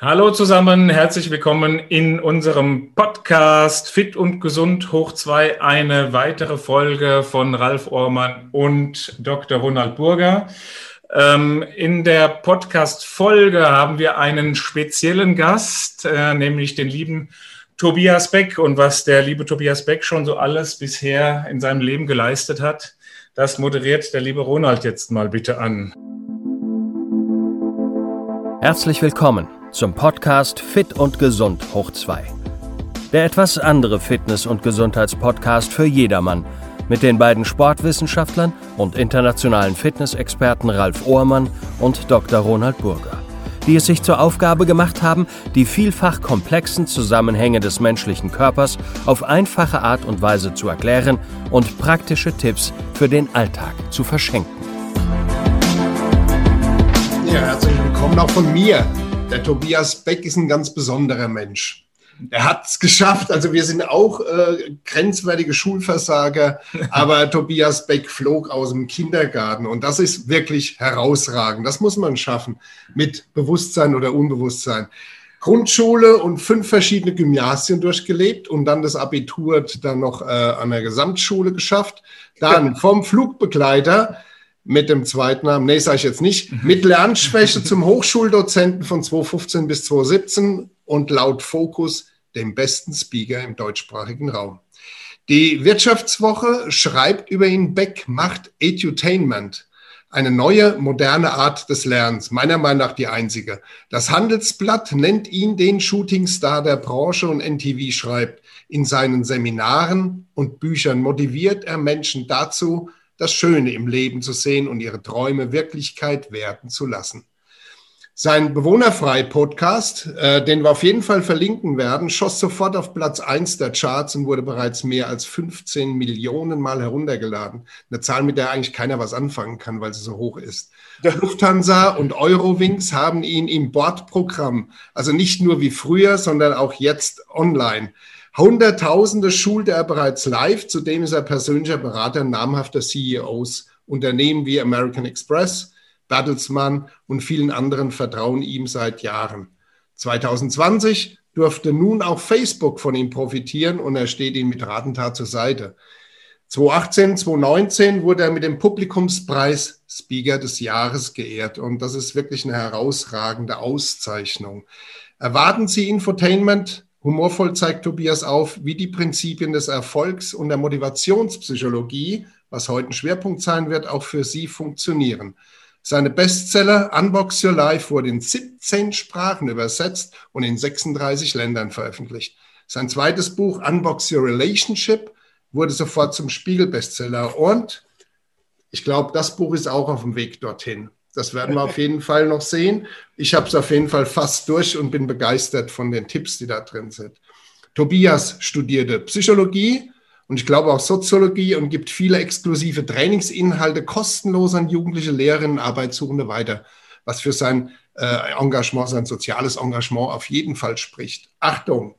Hallo zusammen, herzlich willkommen in unserem Podcast Fit und Gesund hoch 2, eine weitere Folge von Ralf Ohrmann und Dr. Ronald Burger. Ähm, in der Podcast-Folge haben wir einen speziellen Gast, äh, nämlich den lieben Tobias Beck. Und was der liebe Tobias Beck schon so alles bisher in seinem Leben geleistet hat, das moderiert der liebe Ronald jetzt mal bitte an. Herzlich willkommen zum Podcast Fit und Gesund hoch 2. Der etwas andere Fitness- und Gesundheitspodcast für jedermann mit den beiden Sportwissenschaftlern und internationalen Fitnessexperten Ralf Ohrmann und Dr. Ronald Burger, die es sich zur Aufgabe gemacht haben, die vielfach komplexen Zusammenhänge des menschlichen Körpers auf einfache Art und Weise zu erklären und praktische Tipps für den Alltag zu verschenken. Ja, herzlich willkommen auch von mir. Der Tobias Beck ist ein ganz besonderer Mensch. Er hat es geschafft. Also wir sind auch äh, grenzwertige Schulversager, aber Tobias Beck flog aus dem Kindergarten und das ist wirklich herausragend. Das muss man schaffen mit Bewusstsein oder Unbewusstsein. Grundschule und fünf verschiedene Gymnasien durchgelebt und dann das Abitur dann noch äh, an der Gesamtschule geschafft. Dann vom Flugbegleiter mit dem zweiten Namen, nee, sage ich jetzt nicht, mhm. mit Lernschwäche zum Hochschuldozenten von 2015 bis 2017 und laut Fokus dem besten Speaker im deutschsprachigen Raum. Die Wirtschaftswoche schreibt über ihn, Beck macht Edutainment, eine neue, moderne Art des Lernens, meiner Meinung nach die einzige. Das Handelsblatt nennt ihn den Shootingstar der Branche und NTV schreibt, in seinen Seminaren und Büchern motiviert er Menschen dazu, das Schöne im Leben zu sehen und ihre Träume Wirklichkeit werden zu lassen. Sein Bewohnerfrei-Podcast, äh, den wir auf jeden Fall verlinken werden, schoss sofort auf Platz eins der Charts und wurde bereits mehr als 15 Millionen Mal heruntergeladen. Eine Zahl, mit der eigentlich keiner was anfangen kann, weil sie so hoch ist. Lufthansa und Eurowings haben ihn im Bordprogramm, also nicht nur wie früher, sondern auch jetzt online. Hunderttausende schulte er bereits live. Zudem ist er persönlicher Berater namhafter CEOs. Unternehmen wie American Express, Bertelsmann und vielen anderen vertrauen ihm seit Jahren. 2020 durfte nun auch Facebook von ihm profitieren und er steht ihm mit Ratentat zur Seite. 2018, 2019 wurde er mit dem Publikumspreis Speaker des Jahres geehrt und das ist wirklich eine herausragende Auszeichnung. Erwarten Sie Infotainment Humorvoll zeigt Tobias auf, wie die Prinzipien des Erfolgs und der Motivationspsychologie, was heute ein Schwerpunkt sein wird, auch für Sie funktionieren. Seine Bestseller Unbox Your Life wurde in 17 Sprachen übersetzt und in 36 Ländern veröffentlicht. Sein zweites Buch Unbox Your Relationship wurde sofort zum Spiegel-Bestseller und ich glaube, das Buch ist auch auf dem Weg dorthin. Das werden wir auf jeden Fall noch sehen. Ich habe es auf jeden Fall fast durch und bin begeistert von den Tipps, die da drin sind. Tobias studierte Psychologie und ich glaube auch Soziologie und gibt viele exklusive Trainingsinhalte kostenlos an jugendliche Lehrerinnen und Arbeitssuchende weiter, was für sein äh, Engagement, sein soziales Engagement auf jeden Fall spricht. Achtung,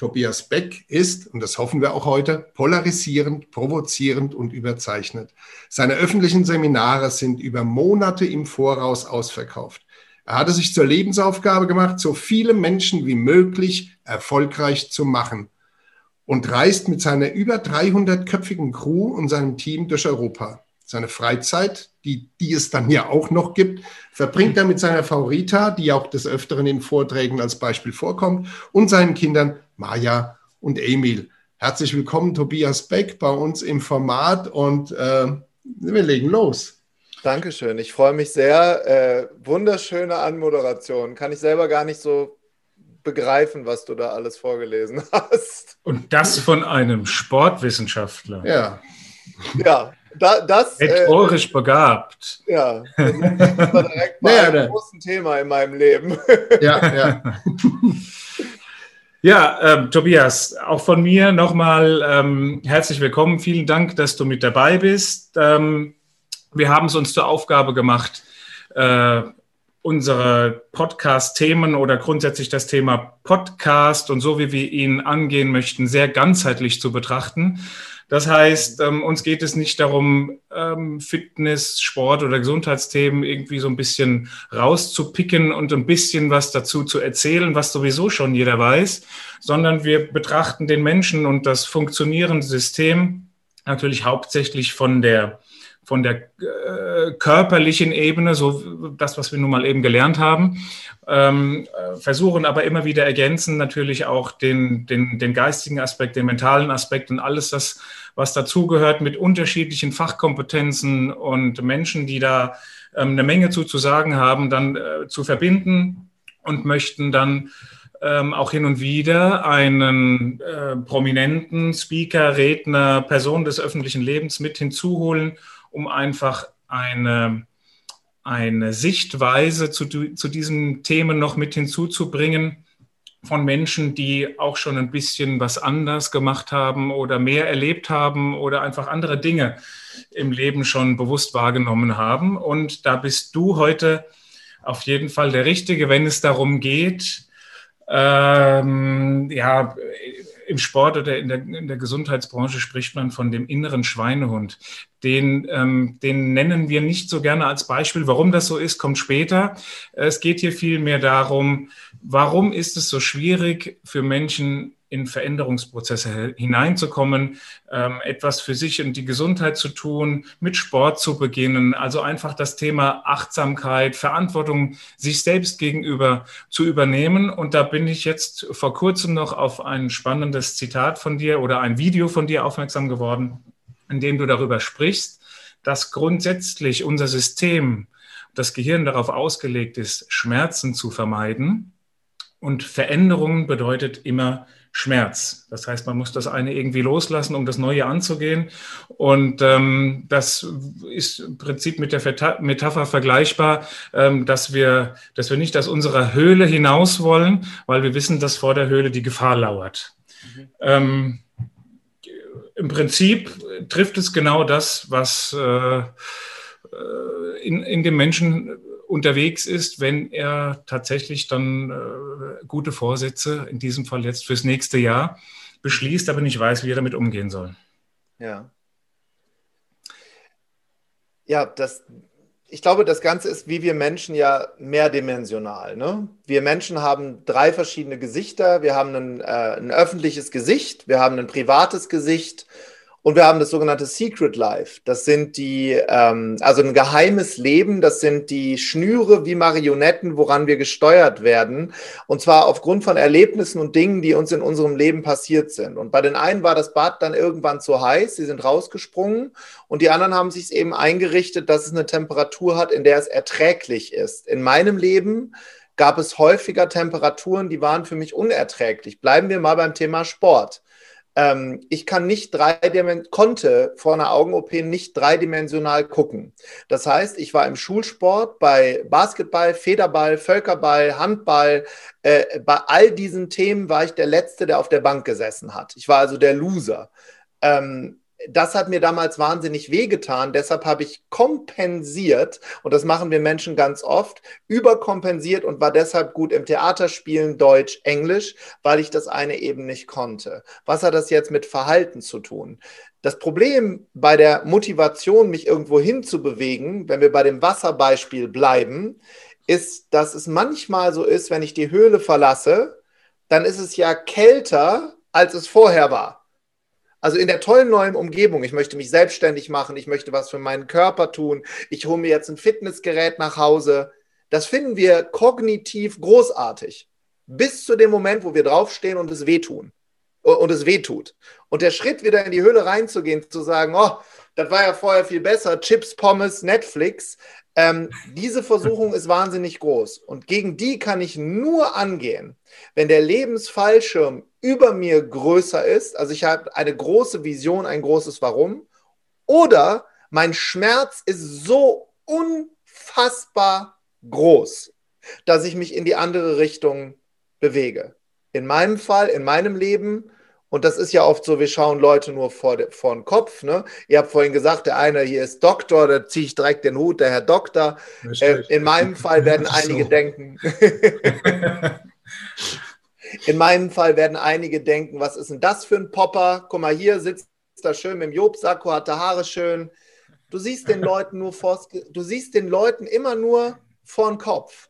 Tobias Beck ist, und das hoffen wir auch heute, polarisierend, provozierend und überzeichnet. Seine öffentlichen Seminare sind über Monate im Voraus ausverkauft. Er hatte sich zur Lebensaufgabe gemacht, so viele Menschen wie möglich erfolgreich zu machen und reist mit seiner über 300-köpfigen Crew und seinem Team durch Europa. Seine Freizeit, die, die es dann ja auch noch gibt, verbringt er mit seiner Frau Rita, die auch des Öfteren in Vorträgen als Beispiel vorkommt, und seinen Kindern Maja und Emil. Herzlich willkommen, Tobias Beck, bei uns im Format und äh, wir legen los. Dankeschön, ich freue mich sehr. Äh, wunderschöne Anmoderation. Kann ich selber gar nicht so begreifen, was du da alles vorgelesen hast. Und das von einem Sportwissenschaftler. Ja. Ja, da, das. Rhetorisch äh, begabt. Ja, das ist direkt bei einem großen Thema in meinem Leben. Ja, ja. Ja, ähm, Tobias, auch von mir nochmal ähm, herzlich willkommen. Vielen Dank, dass du mit dabei bist. Ähm, wir haben es uns zur Aufgabe gemacht, äh, unsere Podcast-Themen oder grundsätzlich das Thema Podcast und so, wie wir ihn angehen möchten, sehr ganzheitlich zu betrachten. Das heißt, ähm, uns geht es nicht darum, ähm, Fitness, Sport oder Gesundheitsthemen irgendwie so ein bisschen rauszupicken und ein bisschen was dazu zu erzählen, was sowieso schon jeder weiß, sondern wir betrachten den Menschen und das funktionierende System natürlich hauptsächlich von der von der äh, körperlichen Ebene, so das, was wir nun mal eben gelernt haben, ähm, äh, versuchen aber immer wieder ergänzen natürlich auch den, den, den geistigen Aspekt, den mentalen Aspekt und alles das, was dazugehört mit unterschiedlichen Fachkompetenzen und Menschen, die da ähm, eine Menge zu, zu sagen haben, dann äh, zu verbinden und möchten dann ähm, auch hin und wieder einen äh, prominenten Speaker, Redner, Person des öffentlichen Lebens mit hinzuholen, um einfach eine, eine Sichtweise zu, zu diesen Themen noch mit hinzuzubringen von Menschen, die auch schon ein bisschen was anders gemacht haben oder mehr erlebt haben oder einfach andere Dinge im Leben schon bewusst wahrgenommen haben. Und da bist du heute auf jeden Fall der Richtige, wenn es darum geht, ähm, ja, im Sport oder in der, in der Gesundheitsbranche spricht man von dem inneren Schweinehund. Den, ähm, den nennen wir nicht so gerne als Beispiel. Warum das so ist, kommt später. Es geht hier vielmehr darum, warum ist es so schwierig für Menschen, in Veränderungsprozesse hineinzukommen, ähm, etwas für sich und die Gesundheit zu tun, mit Sport zu beginnen. Also einfach das Thema Achtsamkeit, Verantwortung sich selbst gegenüber zu übernehmen. Und da bin ich jetzt vor kurzem noch auf ein spannendes Zitat von dir oder ein Video von dir aufmerksam geworden, in dem du darüber sprichst, dass grundsätzlich unser System, das Gehirn darauf ausgelegt ist, Schmerzen zu vermeiden. Und Veränderung bedeutet immer Schmerz. Das heißt, man muss das eine irgendwie loslassen, um das Neue anzugehen. Und ähm, das ist im Prinzip mit der Metapher vergleichbar, ähm, dass, wir, dass wir nicht aus unserer Höhle hinaus wollen, weil wir wissen, dass vor der Höhle die Gefahr lauert. Mhm. Ähm, Im Prinzip trifft es genau das, was äh, äh in, in dem Menschen unterwegs ist, wenn er tatsächlich dann äh, gute Vorsätze, in diesem Fall jetzt fürs nächste Jahr, beschließt, aber nicht weiß, wie er damit umgehen soll. Ja. Ja, das, ich glaube, das Ganze ist wie wir Menschen ja mehrdimensional. Ne? Wir Menschen haben drei verschiedene Gesichter. Wir haben ein, äh, ein öffentliches Gesicht, wir haben ein privates Gesicht und wir haben das sogenannte Secret Life. Das sind die, ähm, also ein geheimes Leben, das sind die Schnüre wie Marionetten, woran wir gesteuert werden. Und zwar aufgrund von Erlebnissen und Dingen, die uns in unserem Leben passiert sind. Und bei den einen war das Bad dann irgendwann zu heiß, sie sind rausgesprungen. Und die anderen haben sich eben eingerichtet, dass es eine Temperatur hat, in der es erträglich ist. In meinem Leben gab es häufiger Temperaturen, die waren für mich unerträglich. Bleiben wir mal beim Thema Sport ähm, ich kann nicht dreidimensional, konnte vor einer Augen-OP nicht dreidimensional gucken. Das heißt, ich war im Schulsport bei Basketball, Federball, Völkerball, Handball, äh, bei all diesen Themen war ich der Letzte, der auf der Bank gesessen hat. Ich war also der Loser. Ähm, das hat mir damals wahnsinnig wehgetan. Deshalb habe ich kompensiert, und das machen wir Menschen ganz oft, überkompensiert und war deshalb gut im Theaterspielen, Deutsch, Englisch, weil ich das eine eben nicht konnte. Was hat das jetzt mit Verhalten zu tun? Das Problem bei der Motivation, mich irgendwo hinzubewegen, wenn wir bei dem Wasserbeispiel bleiben, ist, dass es manchmal so ist, wenn ich die Höhle verlasse, dann ist es ja kälter, als es vorher war. Also in der tollen neuen Umgebung, ich möchte mich selbstständig machen, ich möchte was für meinen Körper tun, ich hole mir jetzt ein Fitnessgerät nach Hause. Das finden wir kognitiv großartig. Bis zu dem Moment, wo wir draufstehen und es wehtun. Und es wehtut. Und der Schritt, wieder in die Höhle reinzugehen, zu sagen, oh, das war ja vorher viel besser, Chips, Pommes, Netflix. Ähm, diese Versuchung ist wahnsinnig groß. Und gegen die kann ich nur angehen, wenn der Lebensfallschirm über mir größer ist, also ich habe eine große Vision, ein großes Warum, oder mein Schmerz ist so unfassbar groß, dass ich mich in die andere Richtung bewege. In meinem Fall, in meinem Leben Und das ist ja oft so, wir schauen Leute nur vor, vor den Kopf. Ne? Ihr habt vorhin gesagt, der eine hier ist Doktor, da ziehe ich direkt den Hut, der Herr Doktor. Äh, in meinem Fall werden einige so. denken. in meinem Fall werden einige denken, was ist denn das für ein Popper? Guck mal, hier sitzt er schön mit dem Jobsacko, hatte Haare schön. Du siehst den Leuten nur vor, du siehst den Leuten immer nur vor den Kopf.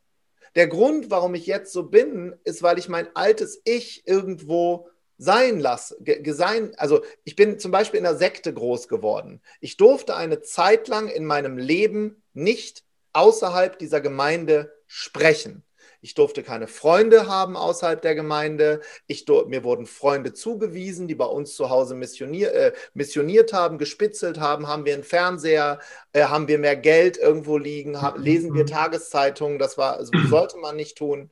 Der Grund, warum ich jetzt so bin, ist, weil ich mein altes Ich irgendwo sein lassen, sein, also ich bin zum Beispiel in der Sekte groß geworden. Ich durfte eine Zeit lang in meinem Leben nicht außerhalb dieser Gemeinde sprechen. Ich durfte keine Freunde haben außerhalb der Gemeinde. Ich, mir wurden Freunde zugewiesen, die bei uns zu Hause missionier, äh, missioniert haben, gespitzelt haben. Haben wir einen Fernseher? Äh, haben wir mehr Geld irgendwo liegen? Haben, lesen wir mhm. Tageszeitungen? Das war, also, sollte man nicht tun.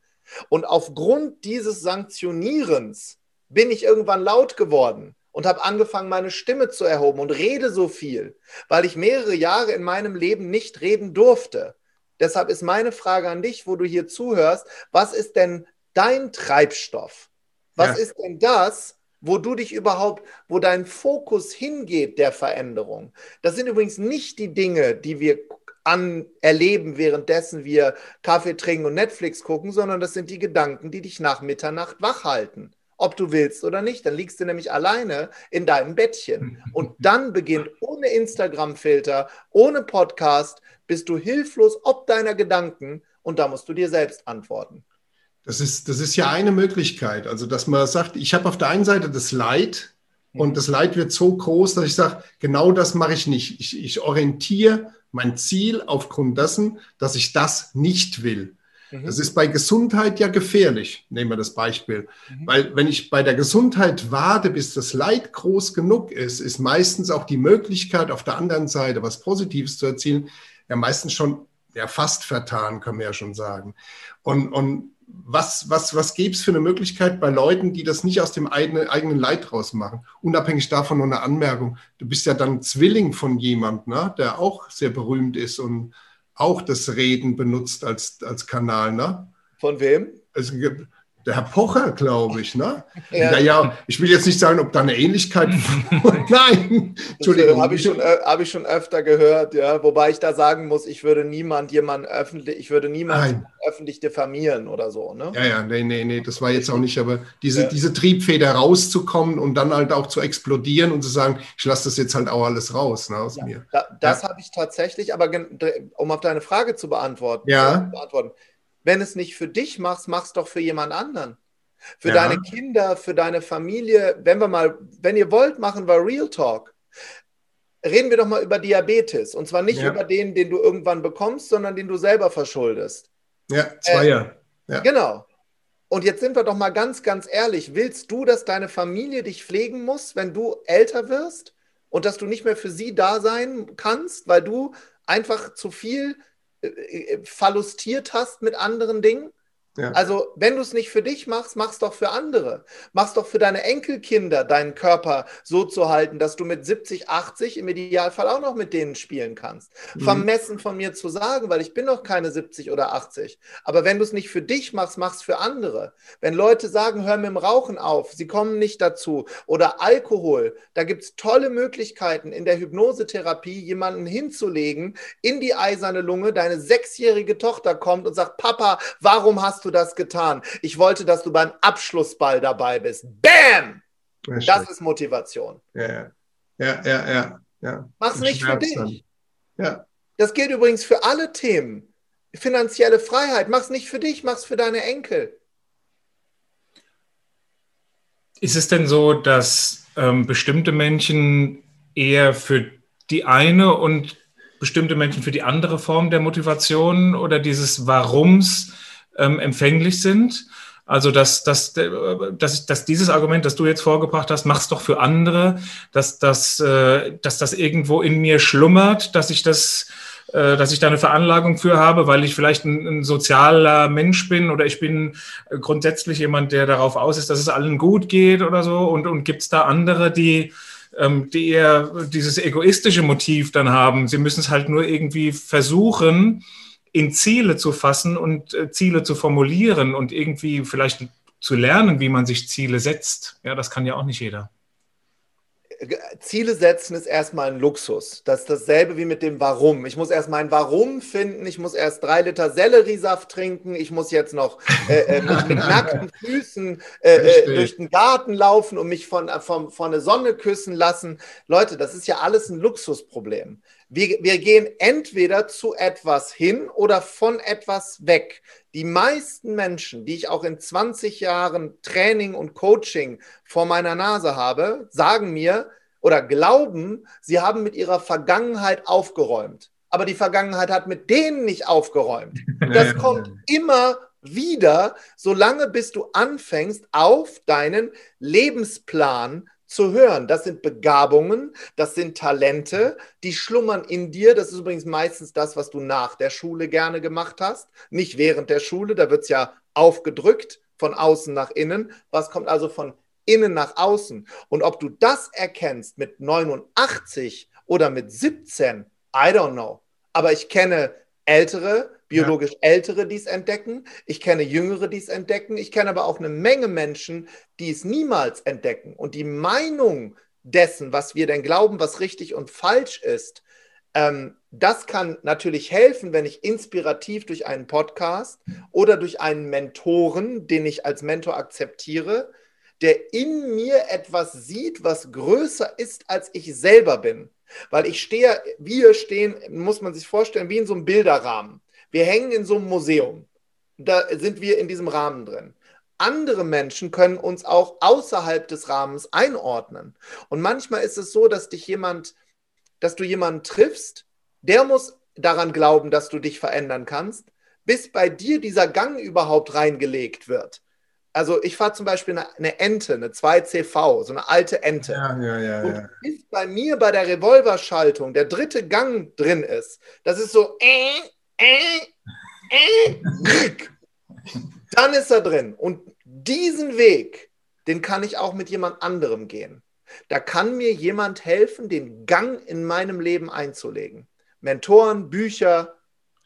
Und aufgrund dieses Sanktionierens bin ich irgendwann laut geworden und habe angefangen, meine Stimme zu erhoben und rede so viel, weil ich mehrere Jahre in meinem Leben nicht reden durfte. Deshalb ist meine Frage an dich, wo du hier zuhörst, was ist denn dein Treibstoff? Was ja. ist denn das, wo du dich überhaupt, wo dein Fokus hingeht der Veränderung? Das sind übrigens nicht die Dinge, die wir an erleben, währenddessen wir Kaffee trinken und Netflix gucken, sondern das sind die Gedanken, die dich nach Mitternacht wach halten ob du willst oder nicht. Dann liegst du nämlich alleine in deinem Bettchen. Und dann beginnt ohne Instagram-Filter, ohne Podcast, bist du hilflos ob deiner Gedanken und da musst du dir selbst antworten. Das ist, das ist ja eine Möglichkeit. Also, dass man sagt, ich habe auf der einen Seite das Leid und das Leid wird so groß, dass ich sage, genau das mache ich nicht. Ich, ich orientiere mein Ziel aufgrund dessen, dass ich das nicht will. Mhm. Das ist bei Gesundheit ja gefährlich, nehmen wir das Beispiel. Mhm. Weil wenn ich bei der Gesundheit warte, bis das Leid groß genug ist, ist meistens auch die Möglichkeit, auf der anderen Seite was Positives zu erzielen, ja meistens schon ja, fast vertan, kann man ja schon sagen. Und, und was, was, was gäbe es für eine Möglichkeit bei Leuten, die das nicht aus dem eigenen, eigenen Leid draus machen? Unabhängig davon noch eine Anmerkung. Du bist ja dann Zwilling von jemand, ne, der auch sehr berühmt ist und auch das Reden benutzt als, als Kanal, ne? Von wem? Also, der Herr Pocher, glaube ich, ne? ja. ja, ich will jetzt nicht sagen, ob da eine Ähnlichkeit. Nein, Entschuldigung. Habe ich, schon, äh, hab ich schon öfter gehört, ja. Wobei ich da sagen muss, ich würde niemand jemanden öffentlich, ich würde niemanden öffentlich diffamieren oder so, ne? Ja, ja, nee, nee, nee, das war jetzt auch nicht, aber diese, ja. diese Triebfeder rauszukommen und dann halt auch zu explodieren und zu sagen, ich lasse das jetzt halt auch alles raus, ne, aus ja, mir. Da, das habe ich tatsächlich, aber um auf deine Frage zu beantworten, ja. Zu beantworten wenn es nicht für dich machst, machst doch für jemand anderen. Für ja. deine Kinder, für deine Familie. Wenn wir mal, wenn ihr wollt, machen wir Real Talk. Reden wir doch mal über Diabetes. Und zwar nicht ja. über den, den du irgendwann bekommst, sondern den du selber verschuldest. Ja, zwei äh, Jahre. Ja. Genau. Und jetzt sind wir doch mal ganz, ganz ehrlich. Willst du, dass deine Familie dich pflegen muss, wenn du älter wirst? Und dass du nicht mehr für sie da sein kannst, weil du einfach zu viel äh, äh, hast mit anderen Dingen. Ja. Also, wenn du es nicht für dich machst, mach's doch für andere. Mach's doch für deine Enkelkinder, deinen Körper so zu halten, dass du mit 70, 80 im Idealfall auch noch mit denen spielen kannst. Mhm. Vermessen von mir zu sagen, weil ich bin noch keine 70 oder 80. Aber wenn du es nicht für dich machst, mach's für andere. Wenn Leute sagen, hör mit dem Rauchen auf, sie kommen nicht dazu oder Alkohol, da gibt es tolle Möglichkeiten in der Hypnosetherapie, jemanden hinzulegen in die eiserne Lunge. Deine sechsjährige Tochter kommt und sagt, Papa, warum hast du du das getan? Ich wollte, dass du beim Abschlussball dabei bist. Bam! das ist Motivation. Ja, ja, ja, ja. ja. Mach's nicht für dich. Ja. Das gilt übrigens für alle Themen. Finanzielle Freiheit. Mach's nicht für dich, mach's für deine Enkel. Ist es denn so, dass ähm, bestimmte Menschen eher für die eine und bestimmte Menschen für die andere Form der Motivation oder dieses Warums ähm, empfänglich sind. Also, dass, dass, dass, dass dieses Argument, das du jetzt vorgebracht hast, mach's doch für andere, dass, dass, äh, dass das irgendwo in mir schlummert, dass ich das, äh, dass ich da eine Veranlagung für habe, weil ich vielleicht ein, ein sozialer Mensch bin oder ich bin grundsätzlich jemand, der darauf aus ist, dass es allen gut geht oder so. Und, und gibt es da andere, die, ähm, die eher dieses egoistische Motiv dann haben? Sie müssen es halt nur irgendwie versuchen in Ziele zu fassen und äh, Ziele zu formulieren und irgendwie vielleicht zu lernen, wie man sich Ziele setzt, ja, das kann ja auch nicht jeder. Ziele setzen ist erstmal ein Luxus. Das ist dasselbe wie mit dem Warum. Ich muss erst mein Warum finden. Ich muss erst drei Liter Selleriesaft trinken. Ich muss jetzt noch äh, äh mit, mit, nackten Füßen äh, äh durch den Garten laufen und mich von, äh, von, von der Sonne küssen lassen. Leute, das ist ja alles ein Luxusproblem. Wir, wir gehen entweder zu etwas hin oder von etwas weg. Die meisten Menschen, die ich auch in 20 Jahren Training und Coaching vor meiner Nase habe, sagen mir oder glauben, sie haben mit ihrer Vergangenheit aufgeräumt. Aber die Vergangenheit hat mit denen nicht aufgeräumt. Das kommt immer wieder, solange bis du anfängst, auf deinen Lebensplan zu hören. Das sind Begabungen, das sind Talente, die schlummern in dir. Das ist übrigens meistens das, was du nach der Schule gerne gemacht hast, nicht während der Schule. Da wird es ja aufgedrückt von außen nach innen. Was kommt also von innen nach außen? Und ob du das erkennst mit 89 oder mit 17, I don't know. Aber ich kenne ältere, biologisch ja. ältere, die es entdecken. Ich kenne jüngere, die es entdecken. Ich kenne aber auch eine Menge Menschen, die es niemals entdecken. Und die Meinung dessen, was wir denn glauben, was richtig und falsch ist, ähm, das kann natürlich helfen, wenn ich inspirativ durch einen Podcast oder durch einen Mentoren, den ich als Mentor akzeptiere, der in mir etwas sieht, was größer ist, als ich selber bin. Weil ich stehe, wir stehen, muss man sich vorstellen, wie in so einem Bilderrahmen. Wir hängen in so einem Museum. Da sind wir in diesem Rahmen drin. Andere Menschen können uns auch außerhalb des Rahmens einordnen. Und manchmal ist es so, dass dich jemand, dass du jemanden triffst, der muss daran glauben, dass du dich verändern kannst, bis bei dir dieser Gang überhaupt reingelegt wird. Also ich fahre zum Beispiel eine, eine, Ente, eine 2CV, so eine alte Ente. Ja, ja, ja, Und bis bei mir bei der Revolverschaltung der dritte Gang drin ist, das ist so, äh, äh, äh, dann ist er drin. Und diesen Weg, den kann ich auch mit jemand anderem gehen. Da kann mir jemand helfen, den Gang in meinem Leben einzulegen. Mentoren, Bücher,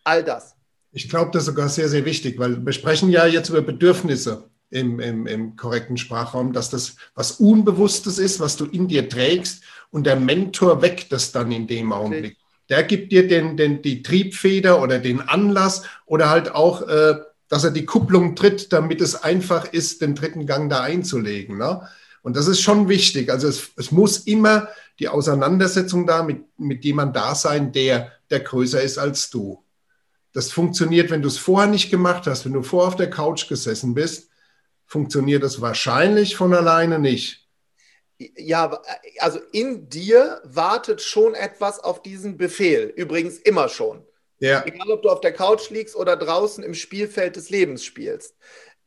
all das. Ich glaube, das ist sogar sehr, sehr wichtig, weil wir sprechen ja jetzt über Bedürfnisse im, im, im korrekten Sprachraum, dass das was Unbewusstes ist, was du in dir trägst und der Mentor weckt das dann in dem Augenblick. Der gibt dir den, den, die Triebfeder oder den Anlass oder halt auch, äh, dass er die Kupplung tritt, damit es einfach ist, den dritten Gang da einzulegen. Ne? Und das ist schon wichtig. Also es, es muss immer die Auseinandersetzung da mit, mit jemand da sein, der, der größer ist als du. Das funktioniert, wenn du es vorher nicht gemacht hast, wenn du vorher auf der Couch gesessen bist, funktioniert das wahrscheinlich von alleine nicht. Ja, also in dir wartet schon etwas auf diesen Befehl. Übrigens immer schon. Ja. Egal, ob du auf der Couch liegst oder draußen im Spielfeld des Lebens spielst.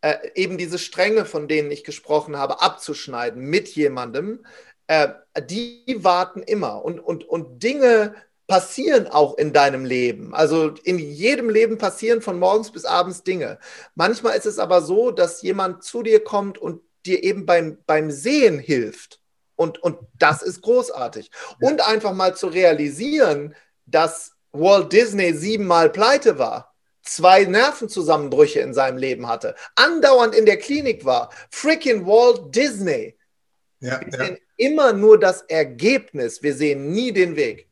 Äh, eben diese Stränge, von denen ich gesprochen habe, abzuschneiden mit jemandem, äh, die warten immer. Und, und, und Dinge passieren auch in deinem Leben. Also in jedem Leben passieren von morgens bis abends Dinge. Manchmal ist es aber so, dass jemand zu dir kommt und dir eben beim, beim Sehen hilft. Und, und das ist großartig. Und einfach mal zu realisieren, dass Walt Disney siebenmal pleite war, zwei Nervenzusammenbrüche in seinem Leben hatte, andauernd in der Klinik war. Freaking Walt Disney. Ja, wir ja. sehen immer nur das Ergebnis, wir sehen nie den Weg.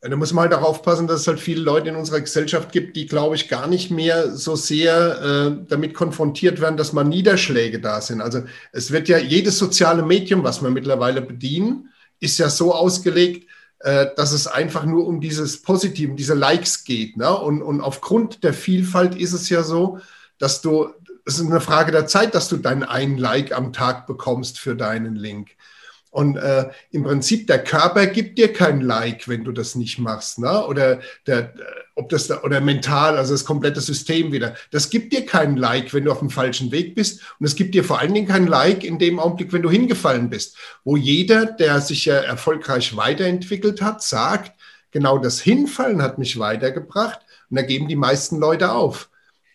Da muss man halt auch aufpassen, dass es halt viele Leute in unserer Gesellschaft gibt, die, glaube ich, gar nicht mehr so sehr äh, damit konfrontiert werden, dass mal Niederschläge da sind. Also es wird ja jedes soziale Medium, was wir mittlerweile bedienen, ist ja so ausgelegt, äh, dass es einfach nur um dieses Positive, um diese Likes geht. Ne? Und, und aufgrund der Vielfalt ist es ja so, dass du, es ist eine Frage der Zeit, dass du deinen einen Like am Tag bekommst für deinen Link. Und äh, im Prinzip, der Körper gibt dir kein Like, wenn du das nicht machst. Ne? Oder, der, ob das da, oder mental, also das komplette System wieder. Das gibt dir kein Like, wenn du auf dem falschen Weg bist. Und es gibt dir vor allen Dingen kein Like in dem Augenblick, wenn du hingefallen bist. Wo jeder, der sich ja erfolgreich weiterentwickelt hat, sagt, genau das Hinfallen hat mich weitergebracht. Und da geben die meisten Leute auf.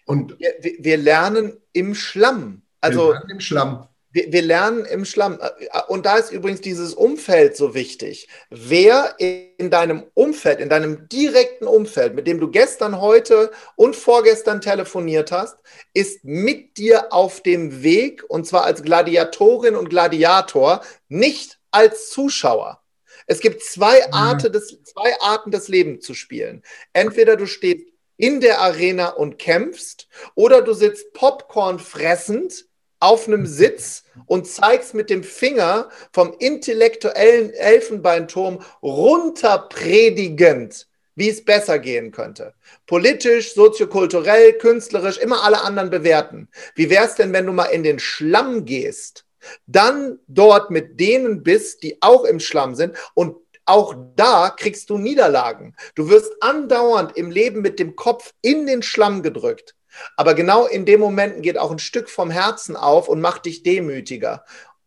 Und wir, wir lernen im Schlamm. Also im Schlamm wir, wir, lernen im Schlamm. Und da ist übrigens dieses Umfeld so wichtig. Wer in deinem Umfeld, in deinem direkten Umfeld, mit dem du gestern, heute und vorgestern telefoniert hast, ist mit dir auf dem Weg, und zwar als Gladiatorin und Gladiator, nicht als Zuschauer. Es gibt zwei, mhm. Arten des, zwei Arten des Lebens zu spielen. Entweder du stehst in der Arena und kämpfst, oder du sitzt Popcorn fressend auf einem Sitz und zeigst mit dem Finger vom intellektuellen Elfenbeinturm runterpredigend, wie es besser gehen könnte. Politisch, soziokulturell, künstlerisch, immer alle anderen bewerten. Wie wäre es denn, wenn du mal in den Schlamm gehst, dann dort mit denen bist, die auch im Schlamm sind und auch da kriegst du Niederlagen. Du wirst andauernd im Leben mit dem Kopf in den Schlamm gedrückt. Aber genau in dem Momenten geht auch ein Stück vom Herzen auf und macht dich demütiger.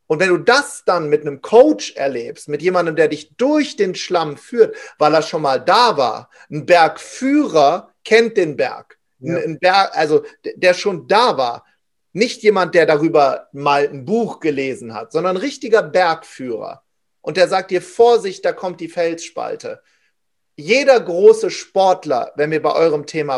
Und wenn du das dann mit einem Coach erlebst, mit jemandem, der dich durch den Schlamm führt, weil er schon mal da war, ein Bergführer kennt den Berg. Ja. Ein Berg, also der schon da war. Nicht jemand, der darüber mal ein Buch gelesen hat, sondern ein richtiger Bergführer. Und der sagt dir, Vorsicht, da kommt die Felsspalte jeder große Sportler, wenn wir bei eurem Thema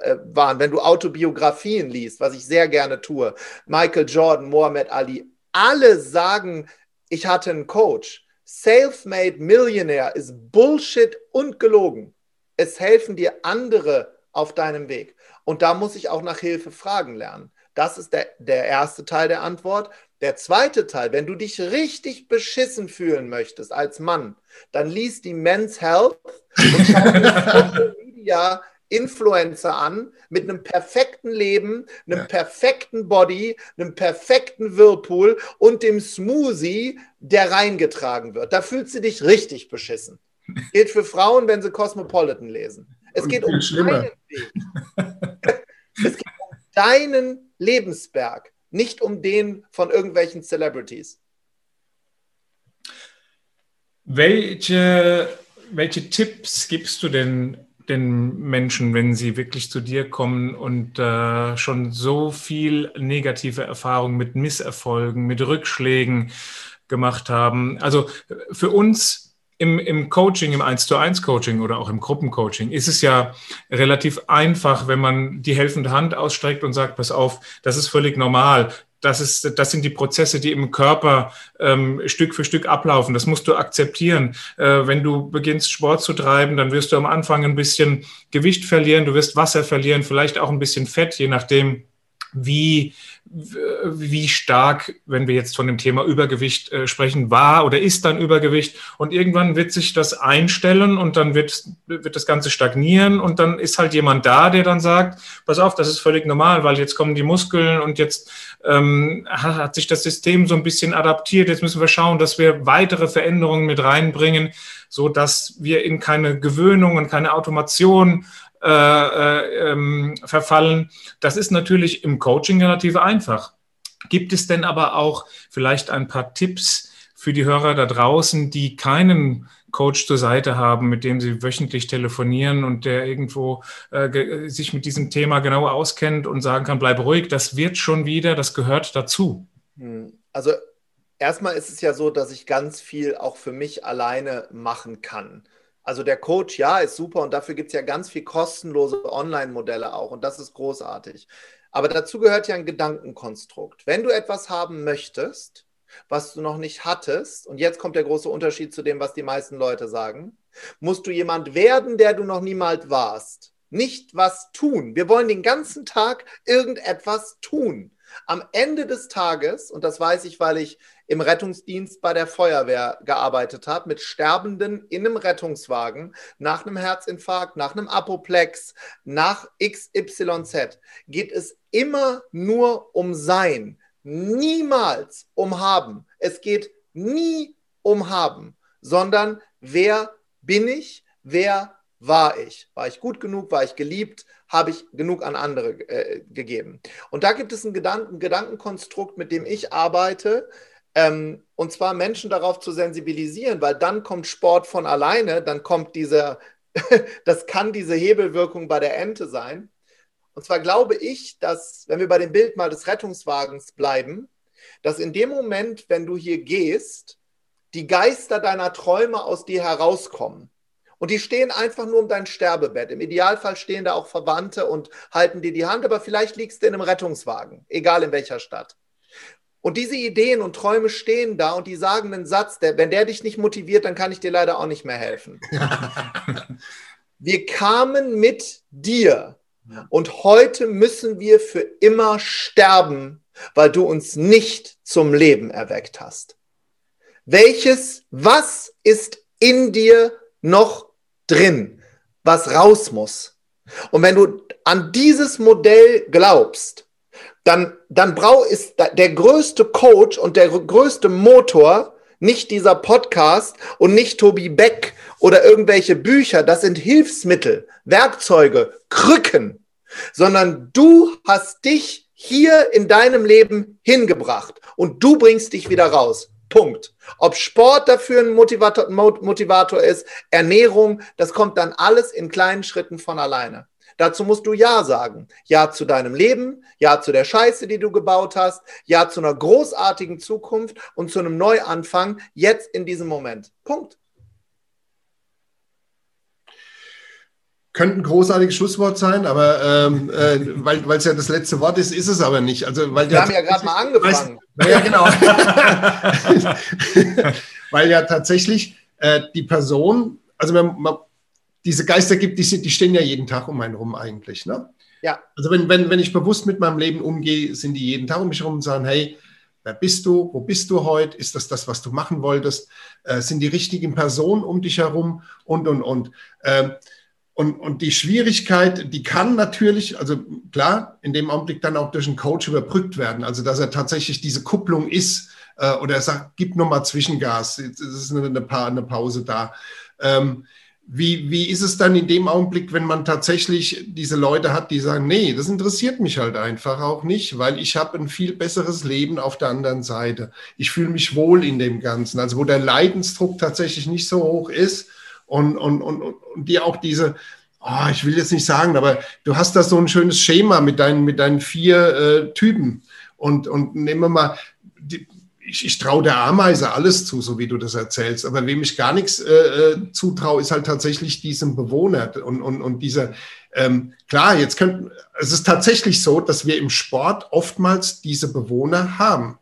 äh, waren, wenn du Autobiografien liest, was ich sehr gerne tue, Michael Jordan, Mohammed Ali, alle sagen, ich hatte einen Coach. Self-made Millionaire ist Bullshit und gelogen. Es helfen dir andere auf deinem Weg. Und da muss ich auch nach Hilfe fragen lernen. Das ist der, der erste Teil der Antwort. Der zweite Teil, wenn du dich richtig beschissen fühlen möchtest als Mann, dann liest die Men's Health und schau dir Media Influencer an mit einem perfekten Leben, einem ja. perfekten Body, einem perfekten Whirlpool und dem Smoothie, der reingetragen wird. Da fühlst du dich richtig beschissen. Gilt für Frauen, wenn sie Cosmopolitan lesen. Es und geht um deinen Weg. es geht um deinen Lebensberg nicht um den von irgendwelchen Celebrities. Welche, welche Tipps gibst du denn den Menschen, wenn sie wirklich zu dir kommen und äh, schon so viel negative Erfahrungen mit Misserfolgen, mit Rückschlägen gemacht haben? Also für uns im, im Coaching, im 1 zu 1 Coaching oder auch im Gruppencoaching ist es ja relativ einfach, wenn man die helfende Hand ausstreckt und sagt, pass auf, das ist völlig normal. Das, ist, das sind die Prozesse, die im Körper ähm, Stück für Stück ablaufen. Das musst du akzeptieren. Äh, wenn du beginnst, Sport zu treiben, dann wirst du am Anfang ein bisschen Gewicht verlieren, du wirst Wasser verlieren, vielleicht auch ein bisschen Fett, je nachdem, wie, wie stark, wenn wir jetzt von dem Thema Übergewicht äh, sprechen, war oder ist dann Übergewicht. Und irgendwann wird sich das einstellen und dann wird, wird das Ganze stagnieren und dann ist halt jemand da, der dann sagt, pass auf, das ist völlig normal, weil jetzt kommen die Muskeln und jetzt ähm, hat, sich das System so ein bisschen adaptiert. Jetzt müssen wir schauen, dass wir weitere Veränderungen mit reinbringen, so dass wir in keine Gewöhnung und keine Automation äh, ähm, verfallen. Das ist natürlich im Coaching relativ einfach. Gibt es denn aber auch vielleicht ein paar Tipps für die Hörer da draußen, die keinen Coach zur Seite haben, mit dem sie wöchentlich telefonieren und der irgendwo äh, sich mit diesem Thema genau auskennt und sagen kann, bleib ruhig, das wird schon wieder, das gehört dazu. Hm. Also erstmal ist es ja so, dass ich ganz viel auch für mich alleine machen kann. Also der Coach, ja, ist super und dafür gibt es ja ganz viel kostenlose Online-Modelle auch und das ist großartig. Aber dazu gehört ja ein Gedankenkonstrukt. Wenn du etwas haben möchtest, was du noch nicht hattest, und jetzt kommt der große Unterschied zu dem, was die meisten Leute sagen, musst du jemand werden, der du noch niemals warst. Nicht was tun. Wir wollen den ganzen Tag irgendetwas tun. Am Ende des Tages, und das weiß ich, weil ich im Rettungsdienst bei der Feuerwehr gearbeitet habe, mit Sterbenden in einem Rettungswagen, nach einem Herzinfarkt, nach einem Apoplex, nach XYZ, geht es immer nur um Sein, niemals um Haben. Es geht nie um Haben, sondern wer bin ich, wer war ich? War ich gut genug? War ich geliebt? Habe ich genug an andere äh, gegeben? Und da gibt es ein Gedanken, Gedankenkonstrukt, mit dem ich arbeite, ähm, und zwar Menschen darauf zu sensibilisieren, weil dann kommt Sport von alleine, dann kommt dieser, das kann diese Hebelwirkung bei der Ente sein. Und zwar glaube ich, dass, wenn wir bei dem Bild mal des Rettungswagens bleiben, dass in dem Moment, wenn du hier gehst, die Geister deiner Träume aus dir herauskommen. Und die stehen einfach nur um dein Sterbebett. Im Idealfall stehen da auch Verwandte und halten dir die Hand, aber vielleicht liegst du in einem Rettungswagen, egal in welcher Stadt. Und diese Ideen und Träume stehen da und die sagen einen Satz, der, wenn der dich nicht motiviert, dann kann ich dir leider auch nicht mehr helfen. wir kamen mit dir und heute müssen wir für immer sterben, weil du uns nicht zum Leben erweckt hast. Welches, was ist in dir noch drin, was raus muss? Und wenn du an dieses Modell glaubst, dann, dann brau ist der größte Coach und der größte Motor nicht dieser Podcast und nicht Tobi Beck oder irgendwelche Bücher. Das sind Hilfsmittel, Werkzeuge, Krücken, sondern du hast dich hier in deinem Leben hingebracht und du bringst dich wieder raus. Punkt. Ob Sport dafür ein Motivator, Motivator ist, Ernährung, das kommt dann alles in kleinen Schritten von alleine. Dazu musst du Ja sagen. Ja zu deinem Leben, Ja zu der Scheiße, die du gebaut hast, Ja zu einer großartigen Zukunft und zu einem Neuanfang jetzt in diesem Moment. Punkt. Könnte ein großartiges Schlusswort sein, aber ähm, äh, weil es ja das letzte Wort ist, ist es aber nicht. Also, weil Wir haben ja gerade mal angefangen. Weißt, ja, genau. weil ja tatsächlich äh, die Person, also man, man diese Geister gibt, die, die stehen ja jeden Tag um einen rum eigentlich. Ne? Ja. Also wenn, wenn, wenn ich bewusst mit meinem Leben umgehe, sind die jeden Tag um mich herum und sagen, hey, wer bist du? Wo bist du heute? Ist das das, was du machen wolltest? Äh, sind die richtigen Personen um dich herum? Und, und, und. Ähm, und, und die Schwierigkeit, die kann natürlich, also klar, in dem Augenblick dann auch durch einen Coach überbrückt werden. Also dass er tatsächlich diese Kupplung ist äh, oder er sagt, gib nochmal Zwischengas, es ist eine, eine, pa eine Pause da. Ähm, wie, wie ist es dann in dem Augenblick, wenn man tatsächlich diese Leute hat, die sagen, nee, das interessiert mich halt einfach auch nicht, weil ich habe ein viel besseres Leben auf der anderen Seite. Ich fühle mich wohl in dem Ganzen. Also wo der Leidensdruck tatsächlich nicht so hoch ist und, und, und, und die auch diese, oh, ich will jetzt nicht sagen, aber du hast da so ein schönes Schema mit deinen, mit deinen vier äh, Typen. Und, und nehmen wir mal, ich, ich traue der Ameise alles zu, so wie du das erzählst. Aber wem ich gar nichts äh, äh zutraue, ist halt tatsächlich diesem Bewohner und, und, und dieser, ähm, klar, jetzt könnten, es ist tatsächlich so, dass wir im Sport oftmals diese Bewohner haben.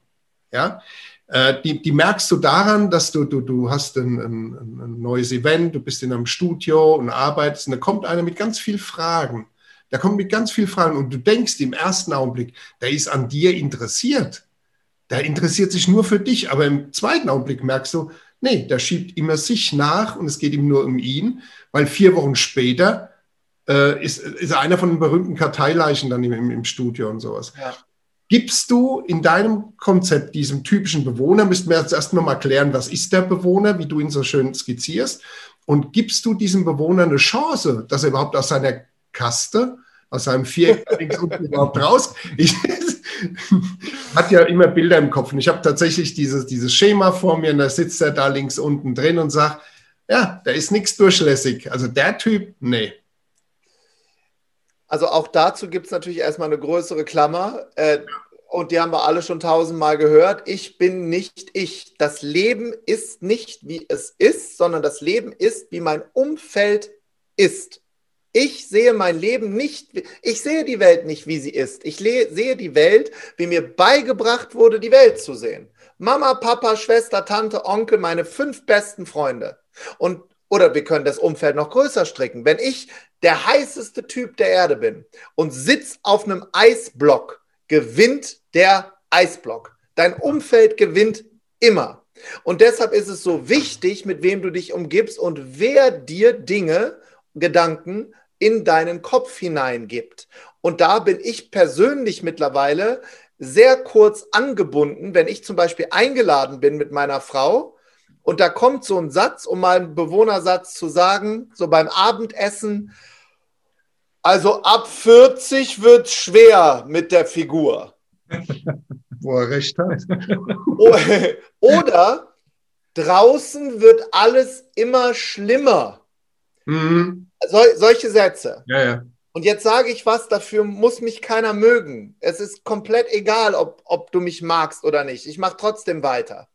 Ja, äh, die, die merkst du daran, dass du, du, du hast ein, ein, ein neues Event, du bist in einem Studio und arbeitest und da kommt einer mit ganz vielen Fragen. Der kommt mit ganz vielen Fragen und du denkst im ersten Augenblick, der ist an dir interessiert der interessiert sich nur für dich. Aber im zweiten Augenblick merkst du, nee, der schiebt immer sich nach und es geht ihm nur um ihn, weil vier Wochen später äh, ist, ist er einer von den berühmten Karteileichen dann im, im Studio und sowas. Ja. Gibst du in deinem Konzept diesem typischen Bewohner, müssten wir jetzt erst nochmal klären, was ist der Bewohner, wie du ihn so schön skizzierst, und gibst du diesem Bewohner eine Chance, dass er überhaupt aus seiner Kaste, aus seinem Viereck überhaupt raus, ich, hat ja immer Bilder im Kopf. Und ich habe tatsächlich dieses, dieses Schema vor mir und da sitzt er da links unten drin und sagt, ja, da ist nichts durchlässig. Also der Typ, nee. Also auch dazu gibt es natürlich erstmal eine größere Klammer. Äh, und die haben wir alle schon tausendmal gehört. Ich bin nicht ich. Das Leben ist nicht, wie es ist, sondern das Leben ist, wie mein Umfeld ist. Ich sehe mein Leben nicht, ich sehe die Welt nicht, wie sie ist. Ich sehe die Welt, wie mir beigebracht wurde, die Welt zu sehen. Mama, Papa, Schwester, Tante, Onkel, meine fünf besten Freunde. Und, oder wir können das Umfeld noch größer stricken. Wenn ich der heißeste Typ der Erde bin und sitz auf einem Eisblock, gewinnt der Eisblock. Dein Umfeld gewinnt immer. Und deshalb ist es so wichtig, mit wem du dich umgibst und wer dir Dinge, Gedanken in deinen Kopf hineingibt. Und da bin ich persönlich mittlerweile sehr kurz angebunden, wenn ich zum Beispiel eingeladen bin mit meiner Frau und da kommt so ein Satz, um mal einen Bewohnersatz zu sagen, so beim Abendessen. Also ab 40 wird schwer mit der Figur. Wo er recht hat. Oder draußen wird alles immer schlimmer. Mhm. So, solche Sätze. Ja, ja. Und jetzt sage ich was, dafür muss mich keiner mögen. Es ist komplett egal, ob, ob du mich magst oder nicht. Ich mache trotzdem weiter.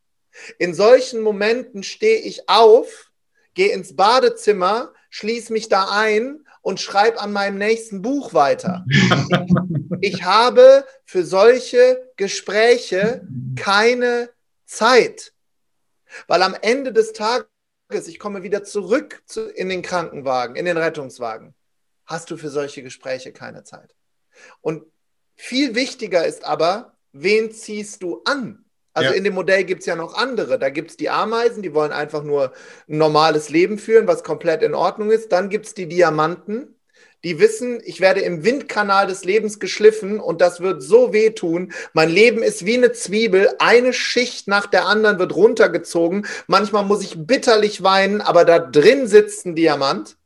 In solchen Momenten stehe ich auf, gehe ins Badezimmer, schließe mich da ein und schreibe an meinem nächsten Buch weiter. ich habe für solche Gespräche keine Zeit, weil am Ende des Tages, ich komme wieder zurück zu, in den Krankenwagen, in den Rettungswagen hast du für solche Gespräche keine Zeit. Und viel wichtiger ist aber, wen ziehst du an? Also ja. in dem Modell gibt es ja noch andere. Da gibt es die Ameisen, die wollen einfach nur ein normales Leben führen, was komplett in Ordnung ist. Dann gibt es die Diamanten, die wissen, ich werde im Windkanal des Lebens geschliffen und das wird so wehtun. Mein Leben ist wie eine Zwiebel, eine Schicht nach der anderen wird runtergezogen. Manchmal muss ich bitterlich weinen, aber da drin sitzt ein Diamant.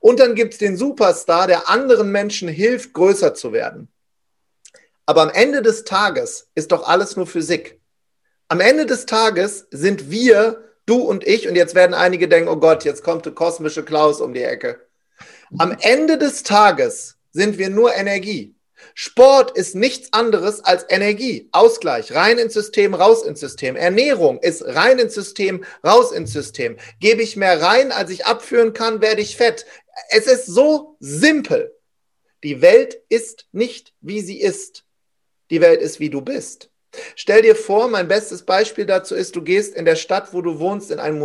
Und dann gibt es den Superstar, der anderen Menschen hilft, größer zu werden. Aber am Ende des Tages ist doch alles nur Physik. Am Ende des Tages sind wir, du und ich, und jetzt werden einige denken, oh Gott, jetzt kommt der kosmische Klaus um die Ecke. Am Ende des Tages sind wir nur Energie. Sport ist nichts anderes als Energie, Ausgleich, rein ins System, raus ins System. Ernährung ist rein ins System, raus ins System. Gebe ich mehr rein, als ich abführen kann, werde ich fett. Es ist so simpel. Die Welt ist nicht, wie sie ist. Die Welt ist, wie du bist. Stell dir vor, mein bestes Beispiel dazu ist, du gehst in der Stadt, wo du wohnst, in ein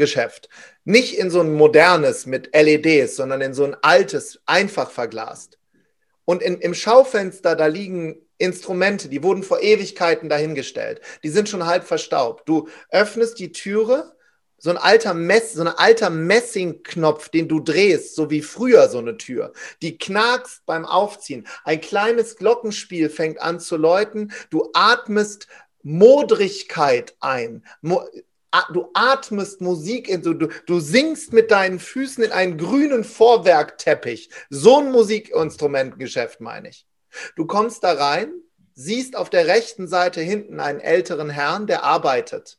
Musikgeschäft. Nicht in so ein modernes mit LEDs, sondern in so ein altes, einfach verglast. Und in, im Schaufenster, da liegen Instrumente, die wurden vor Ewigkeiten dahingestellt. Die sind schon halb verstaubt. Du öffnest die Türe, so ein alter Mess, so ein alter Messingknopf, den du drehst, so wie früher so eine Tür. Die knackst beim Aufziehen. Ein kleines Glockenspiel fängt an zu läuten. Du atmest Modrigkeit ein. Mo du atmest Musik in, du, du singst mit deinen Füßen in einen grünen Vorwerkteppich. So ein Musikinstrumentengeschäft meine ich. Du kommst da rein, siehst auf der rechten Seite hinten einen älteren Herrn, der arbeitet.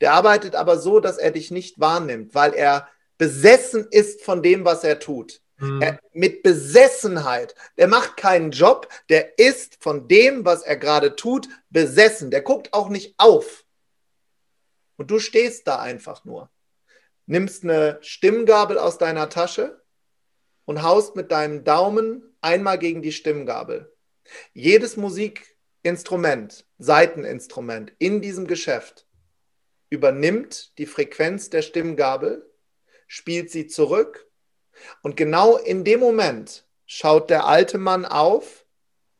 Der arbeitet aber so, dass er dich nicht wahrnimmt, weil er besessen ist von dem, was er tut. Mhm. Er, mit Besessenheit. Der macht keinen Job, der ist von dem, was er gerade tut, besessen. Der guckt auch nicht auf. Und du stehst da einfach nur. Nimmst eine Stimmgabel aus deiner Tasche und haust mit deinem Daumen einmal gegen die Stimmgabel. Jedes Musikinstrument, Seiteninstrument in diesem Geschäft übernimmt die Frequenz der Stimmgabel, spielt sie zurück und genau in dem Moment schaut der alte Mann auf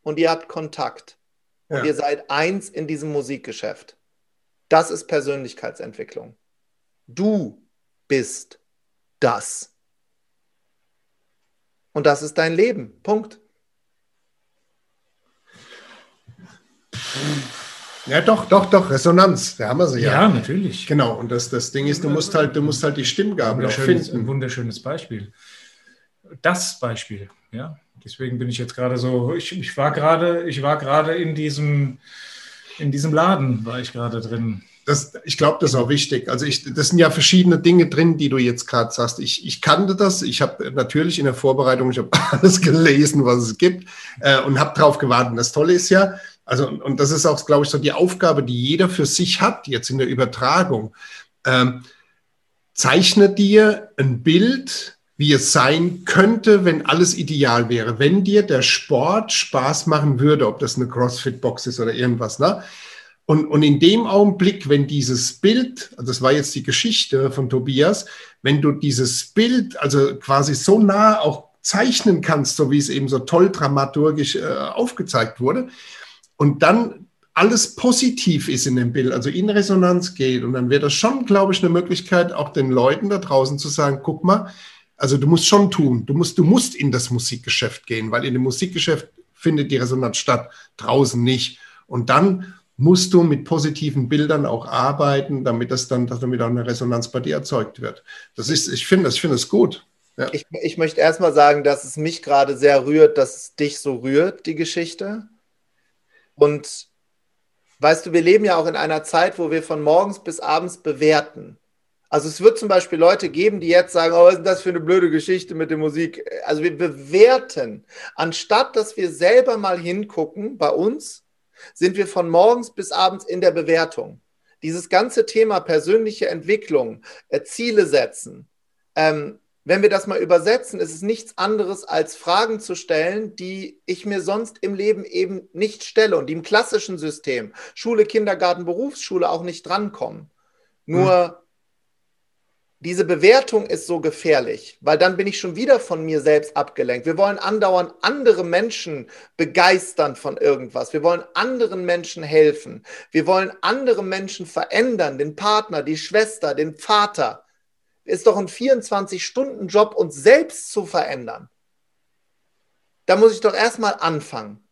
und ihr habt Kontakt. Ja. Und ihr seid eins in diesem Musikgeschäft. Das ist Persönlichkeitsentwicklung. Du bist das. Und das ist dein Leben. Punkt. Ja, doch, doch, doch, Resonanz, da haben wir sie ja. Ja, natürlich. Genau, und das, das Ding ist, du musst halt, du musst halt die Stimmgabel auch finden. Ein wunderschönes Beispiel. Das Beispiel, ja. Deswegen bin ich jetzt gerade so, ich, ich war gerade, ich war gerade in diesem, in diesem Laden war ich gerade drin. Das, ich glaube, das ist auch wichtig. Also ich, das sind ja verschiedene Dinge drin, die du jetzt gerade sagst. Ich, ich kannte das. Ich habe natürlich in der Vorbereitung, ich habe alles gelesen, was es gibt äh, und habe drauf gewartet. Das Tolle ist ja, also und das ist auch, glaube ich, so die Aufgabe, die jeder für sich hat jetzt in der Übertragung. Ähm, zeichne dir ein Bild, wie es sein könnte, wenn alles ideal wäre. Wenn dir der Sport Spaß machen würde, ob das eine CrossFit-Box ist oder irgendwas, ne? Und, und in dem Augenblick, wenn dieses Bild, also das war jetzt die Geschichte von Tobias, wenn du dieses Bild also quasi so nah auch zeichnen kannst, so wie es eben so toll dramaturgisch äh, aufgezeigt wurde, und dann alles positiv ist in dem Bild, also in Resonanz geht, und dann wäre das schon, glaube ich, eine Möglichkeit, auch den Leuten da draußen zu sagen, guck mal, also du musst schon tun, du musst, du musst in das Musikgeschäft gehen, weil in dem Musikgeschäft findet die Resonanz statt, draußen nicht. Und dann musst du mit positiven Bildern auch arbeiten, damit das dann, damit auch eine Resonanz bei dir erzeugt wird. Das ist, ich finde, ich finde es gut. Ja. Ich, ich möchte erstmal sagen, dass es mich gerade sehr rührt, dass es dich so rührt, die Geschichte. Und weißt du, wir leben ja auch in einer Zeit, wo wir von morgens bis abends bewerten. Also es wird zum Beispiel Leute geben, die jetzt sagen, oh, was ist das für eine blöde Geschichte mit der Musik? Also wir bewerten, anstatt dass wir selber mal hingucken bei uns, sind wir von morgens bis abends in der Bewertung. Dieses ganze Thema persönliche Entwicklung, äh, Ziele setzen, ähm, wenn wir das mal übersetzen, ist es nichts anderes als Fragen zu stellen, die ich mir sonst im Leben eben nicht stelle und die im klassischen System, Schule, Kindergarten, Berufsschule auch nicht drankommen. Nur hm. Diese Bewertung ist so gefährlich, weil dann bin ich schon wieder von mir selbst abgelenkt. Wir wollen andauernd andere Menschen begeistern von irgendwas. Wir wollen anderen Menschen helfen. Wir wollen andere Menschen verändern, den Partner, die Schwester, den Vater ist doch ein 24-Stunden-Job, uns selbst zu verändern. Da muss ich doch erstmal anfangen.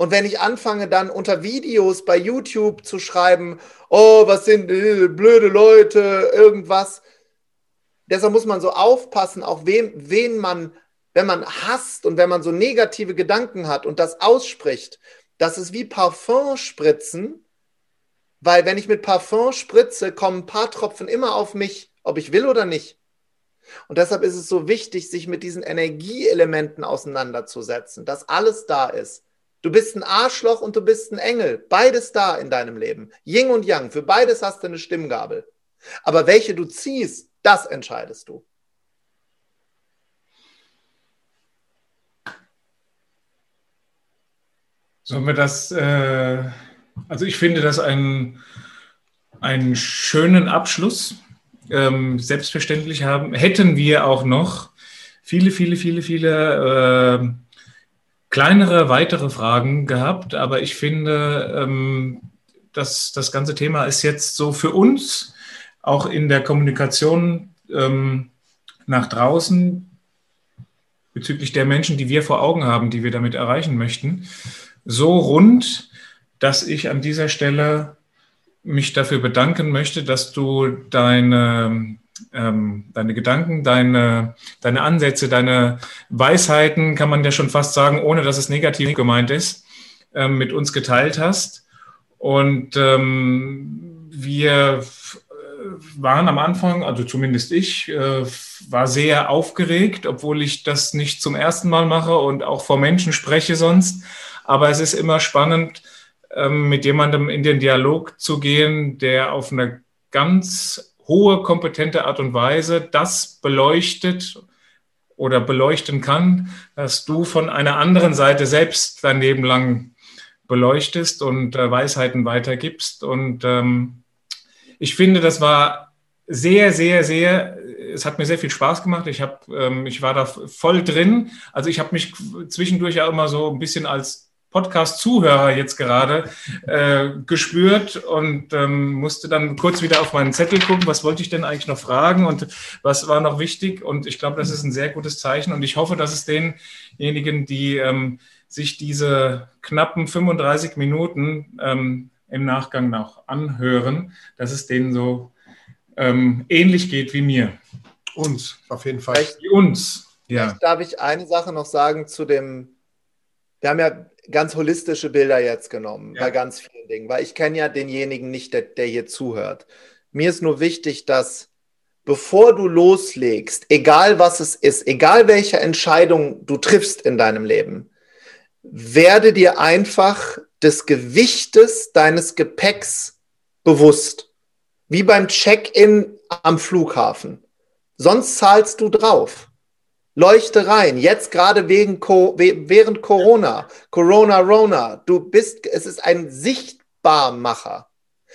Und wenn ich anfange, dann unter Videos bei YouTube zu schreiben, oh, was sind blöde Leute, irgendwas. Deshalb muss man so aufpassen, auch wem, wen man, wenn man hasst und wenn man so negative Gedanken hat und das ausspricht, das ist wie Parfum spritzen, weil wenn ich mit Parfum spritze, kommen ein paar Tropfen immer auf mich ob ich will oder nicht. Und deshalb ist es so wichtig, sich mit diesen Energieelementen auseinanderzusetzen, dass alles da ist. Du bist ein Arschloch und du bist ein Engel. Beides da in deinem Leben. Ying und Yang. Für beides hast du eine Stimmgabel. Aber welche du ziehst, das entscheidest du. Sollen wir das, äh, also ich finde das einen, einen schönen Abschluss ähm, selbstverständlich haben, hätten wir auch noch viele, viele, viele, viele äh, kleinere, weitere Fragen gehabt. Aber ich finde, ähm, dass das ganze Thema ist jetzt so für uns auch in der Kommunikation ähm, nach draußen bezüglich der Menschen, die wir vor Augen haben, die wir damit erreichen möchten, so rund, dass ich an dieser Stelle mich dafür bedanken möchte, dass du deine, ähm, deine Gedanken, deine, deine Ansätze, deine Weisheiten, kann man ja schon fast sagen, ohne dass es negativ gemeint ist, ähm, mit uns geteilt hast. Und ähm, wir waren am Anfang, also zumindest ich, äh, war sehr aufgeregt, obwohl ich das nicht zum ersten Mal mache und auch vor Menschen spreche sonst. Aber es ist immer spannend, ähm, mit jemandem in den Dialog zu gehen, der auf eine ganz hohe, kompetente Art und Weise das beleuchtet oder beleuchten kann, dass du von einer anderen Seite selbst dein Leben lang beleuchtest und äh, Weisheiten weitergibst. Und ähm, ich finde, das war sehr, sehr, sehr, es hat mir sehr viel Spaß gemacht. Ich, hab, ähm, ich war da voll drin. Also ich habe mich zwischendurch ja immer so ein bisschen als Podcast-Zuhörer jetzt gerade äh, gespürt und ähm, musste dann kurz wieder auf meinen Zettel gucken, was wollte ich denn eigentlich noch fragen und was war noch wichtig. Und ich glaube, das ist ein sehr gutes Zeichen und ich hoffe, dass es denjenigen, die ähm, sich diese knappen 35 Minuten ähm, im Nachgang noch anhören, dass es denen so ähm, ähnlich geht wie mir. Uns, auf jeden Fall. Vielleicht, uns, ja. Vielleicht darf ich eine Sache noch sagen zu dem wir haben ja ganz holistische Bilder jetzt genommen ja. bei ganz vielen Dingen, weil ich kenne ja denjenigen nicht, der, der hier zuhört. Mir ist nur wichtig, dass bevor du loslegst, egal was es ist, egal welche Entscheidung du triffst in deinem Leben, werde dir einfach des Gewichtes deines Gepäcks bewusst. Wie beim Check-in am Flughafen. Sonst zahlst du drauf. Leuchte rein, jetzt gerade wegen während Corona, Corona Rona, du bist, es ist ein Sichtbarmacher.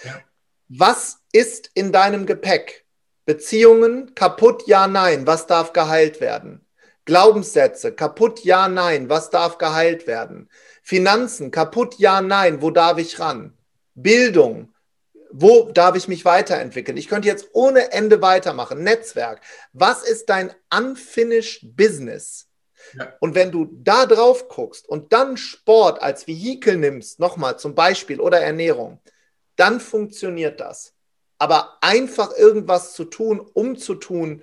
Ja. Was ist in deinem Gepäck? Beziehungen kaputt, ja, nein, was darf geheilt werden? Glaubenssätze kaputt, ja, nein, was darf geheilt werden? Finanzen kaputt, ja, nein, wo darf ich ran? Bildung, wo darf ich mich weiterentwickeln? Ich könnte jetzt ohne Ende weitermachen. Netzwerk. Was ist dein unfinished business? Ja. Und wenn du da drauf guckst und dann Sport als Vehikel nimmst, nochmal zum Beispiel, oder Ernährung, dann funktioniert das. Aber einfach irgendwas zu tun, um zu tun,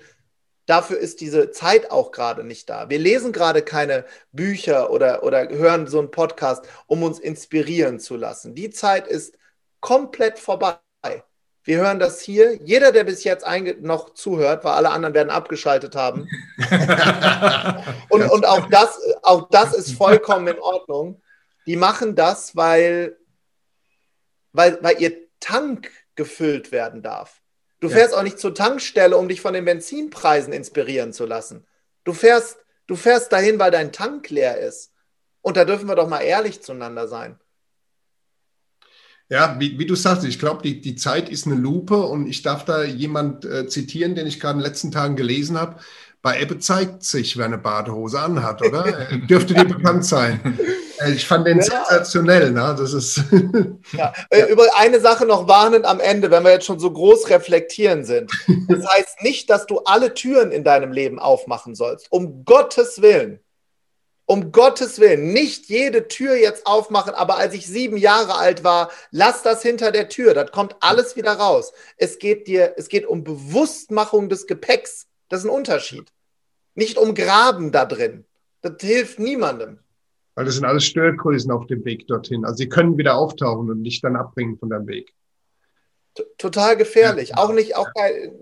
dafür ist diese Zeit auch gerade nicht da. Wir lesen gerade keine Bücher oder, oder hören so einen Podcast, um uns inspirieren zu lassen. Die Zeit ist komplett vorbei. Wir hören das hier. Jeder, der bis jetzt noch zuhört, weil alle anderen werden abgeschaltet haben. und, und auch, das, auch das ist vollkommen in Ordnung. Die machen das, weil, weil, weil ihr Tank gefüllt werden darf. Du fährst ja. auch nicht zur Tankstelle, um dich von den Benzinpreisen inspirieren zu lassen. Du fährst, du fährst dahin, weil dein Tank leer ist. Und da dürfen wir doch mal ehrlich zueinander sein. Ja, wie, wie, du sagst, ich glaube, die, die Zeit ist eine Lupe und ich darf da jemand äh, zitieren, den ich gerade in den letzten Tagen gelesen habe. Bei Ebbe zeigt sich, wer eine Badehose anhat, oder? Äh, dürfte dir bekannt sein. Äh, ich fand den ja. sensationell. Ne? Das ist ja. Äh, über eine Sache noch warnend am Ende, wenn wir jetzt schon so groß reflektieren sind. Das heißt nicht, dass du alle Türen in deinem Leben aufmachen sollst. Um Gottes Willen um Gottes Willen, nicht jede Tür jetzt aufmachen, aber als ich sieben Jahre alt war, lass das hinter der Tür, das kommt alles wieder raus. Es geht dir, es geht um Bewusstmachung des Gepäcks. Das ist ein Unterschied. Nicht um Graben da drin. Das hilft niemandem. Weil das sind alles Störgrößen auf dem Weg dorthin. Also sie können wieder auftauchen und nicht dann abbringen von deinem Weg. Total gefährlich. Ja. Auch nicht, auch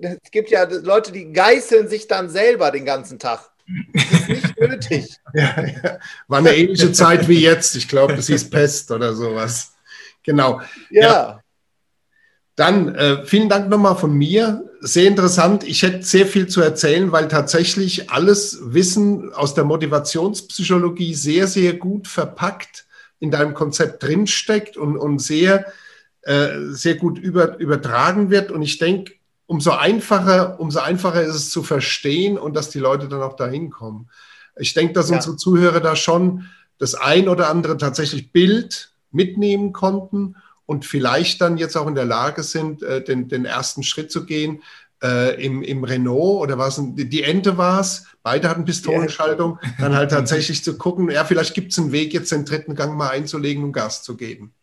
es gibt ja Leute, die geißeln sich dann selber den ganzen Tag. Das ist nicht nötig. ja, ja. War eine ähnliche Zeit wie jetzt. Ich glaube, es hieß Pest oder sowas. Genau. Ja. ja. Dann äh, vielen Dank nochmal von mir. Sehr interessant. Ich hätte sehr viel zu erzählen, weil tatsächlich alles Wissen aus der Motivationspsychologie sehr, sehr gut verpackt in deinem Konzept drinsteckt und, und sehr, äh, sehr gut über, übertragen wird. Und ich denke, umso einfacher, umso einfacher ist es zu verstehen und dass die Leute dann auch dahin kommen. Ich denke, dass ja. unsere Zuhörer da schon das ein oder andere tatsächlich Bild mitnehmen konnten und vielleicht dann jetzt auch in der Lage sind, äh, den, den ersten Schritt zu gehen. Äh, im, im Renault oder was die Ente war es, beide hatten Pistolenschaltung, dann halt tatsächlich zu gucken, ja, vielleicht gibt es einen Weg, jetzt den dritten Gang mal einzulegen und Gas zu geben.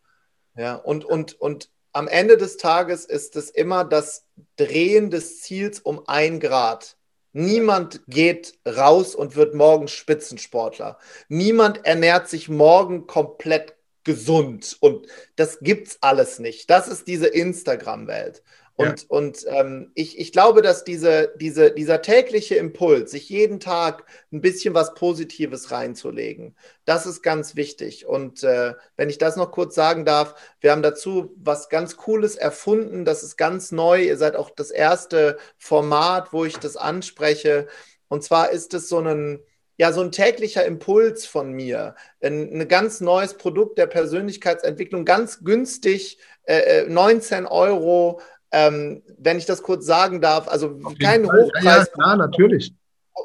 Ja, und, und, und am Ende des Tages ist es immer das Drehen des Ziels um ein Grad. Niemand geht raus und wird morgen Spitzensportler. Niemand ernährt sich morgen komplett gesund. Und das gibt's alles nicht. Das ist diese Instagram-Welt. Und, ja. und ähm, ich, ich glaube, dass diese, diese, dieser tägliche Impuls, sich jeden Tag ein bisschen was Positives reinzulegen, das ist ganz wichtig. Und äh, wenn ich das noch kurz sagen darf, wir haben dazu was ganz Cooles erfunden. Das ist ganz neu. Ihr seid auch das erste Format, wo ich das anspreche. Und zwar ist es so ein, ja, so ein täglicher Impuls von mir. Ein, ein ganz neues Produkt der Persönlichkeitsentwicklung, ganz günstig, äh, 19 äh, Euro ähm, wenn ich das kurz sagen darf, also kein Hochpreis. Ja, ja, klar, natürlich.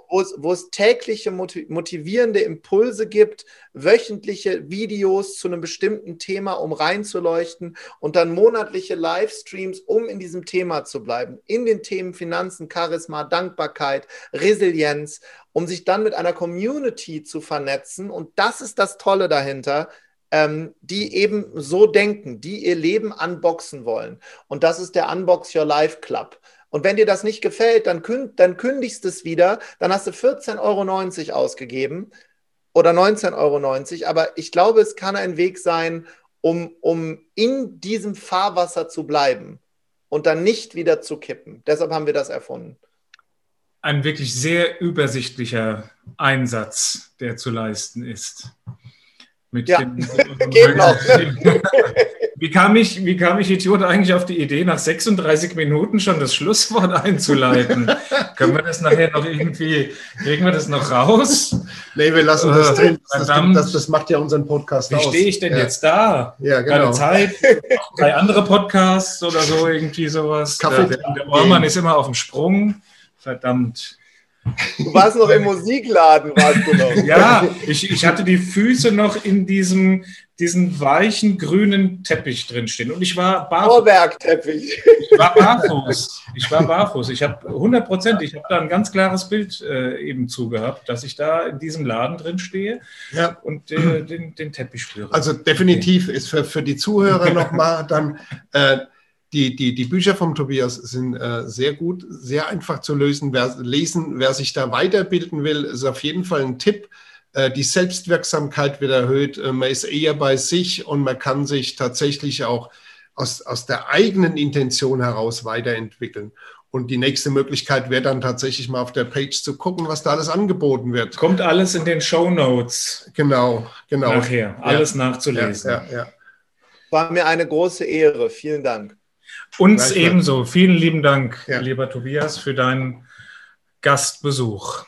Wo es, wo es tägliche motivierende Impulse gibt, wöchentliche Videos zu einem bestimmten Thema, um reinzuleuchten und dann monatliche Livestreams, um in diesem Thema zu bleiben, in den Themen Finanzen, Charisma, Dankbarkeit, Resilienz, um sich dann mit einer Community zu vernetzen. Und das ist das Tolle dahinter ähm, die eben so denken, die ihr Leben unboxen wollen. Und das ist der Unbox Your Life Club. Und wenn dir das nicht gefällt, dann, künd, dann kündigst es wieder, dann hast du 14,90 Euro ausgegeben oder 19,90 Euro. Aber ich glaube, es kann ein Weg sein, um, um in diesem Fahrwasser zu bleiben und dann nicht wieder zu kippen. Deshalb haben wir das erfunden. Ein wirklich sehr übersichtlicher Einsatz, der zu leisten ist. Mit ja, dem, geht noch. Wie kam, ich, wie kam ich, Idiot, eigentlich auf die Idee, nach 36 Minuten schon das Schlusswort einzuleiten? Können wir das nachher noch irgendwie, kriegen wir das noch raus? Nee, wir lassen das äh, drin. Das, das, das, macht ja unseren Podcast wie aus. Wie stehe ich denn ja. jetzt da? Ja, genau. Keine Zeit, drei andere Podcasts oder so, irgendwie sowas. Kaffee. Der, der ist immer auf dem Sprung. Verdammt. Du warst noch im Musikladen, warst du noch. Ja, ich, ich hatte die Füße noch in diesem diesen weichen grünen Teppich drinstehen und ich war barfuß. Vorwerkteppich. Ich war barfuß. Ich war barfuß. Ich habe 100 Prozent, ich habe da ein ganz klares Bild äh, eben zugehabt, dass ich da in diesem Laden drin stehe ja. und äh, den, den Teppich spüre. Also definitiv ist für, für die Zuhörer nochmal dann äh, die, die, die Bücher vom Tobias sind äh, sehr gut, sehr einfach zu lösen. Wer, lesen, wer sich da weiterbilden will, ist auf jeden Fall ein Tipp. Äh, die Selbstwirksamkeit wird erhöht, äh, man ist eher bei sich und man kann sich tatsächlich auch aus, aus der eigenen Intention heraus weiterentwickeln. Und die nächste Möglichkeit wäre dann tatsächlich mal auf der Page zu gucken, was da alles angeboten wird. Kommt alles in den Show Notes. Genau, genau. Nachher, alles ja, nachzulesen. Ja, ja, War mir eine große Ehre. Vielen Dank. Uns ebenso. Vielen lieben Dank, lieber Tobias, für deinen Gastbesuch.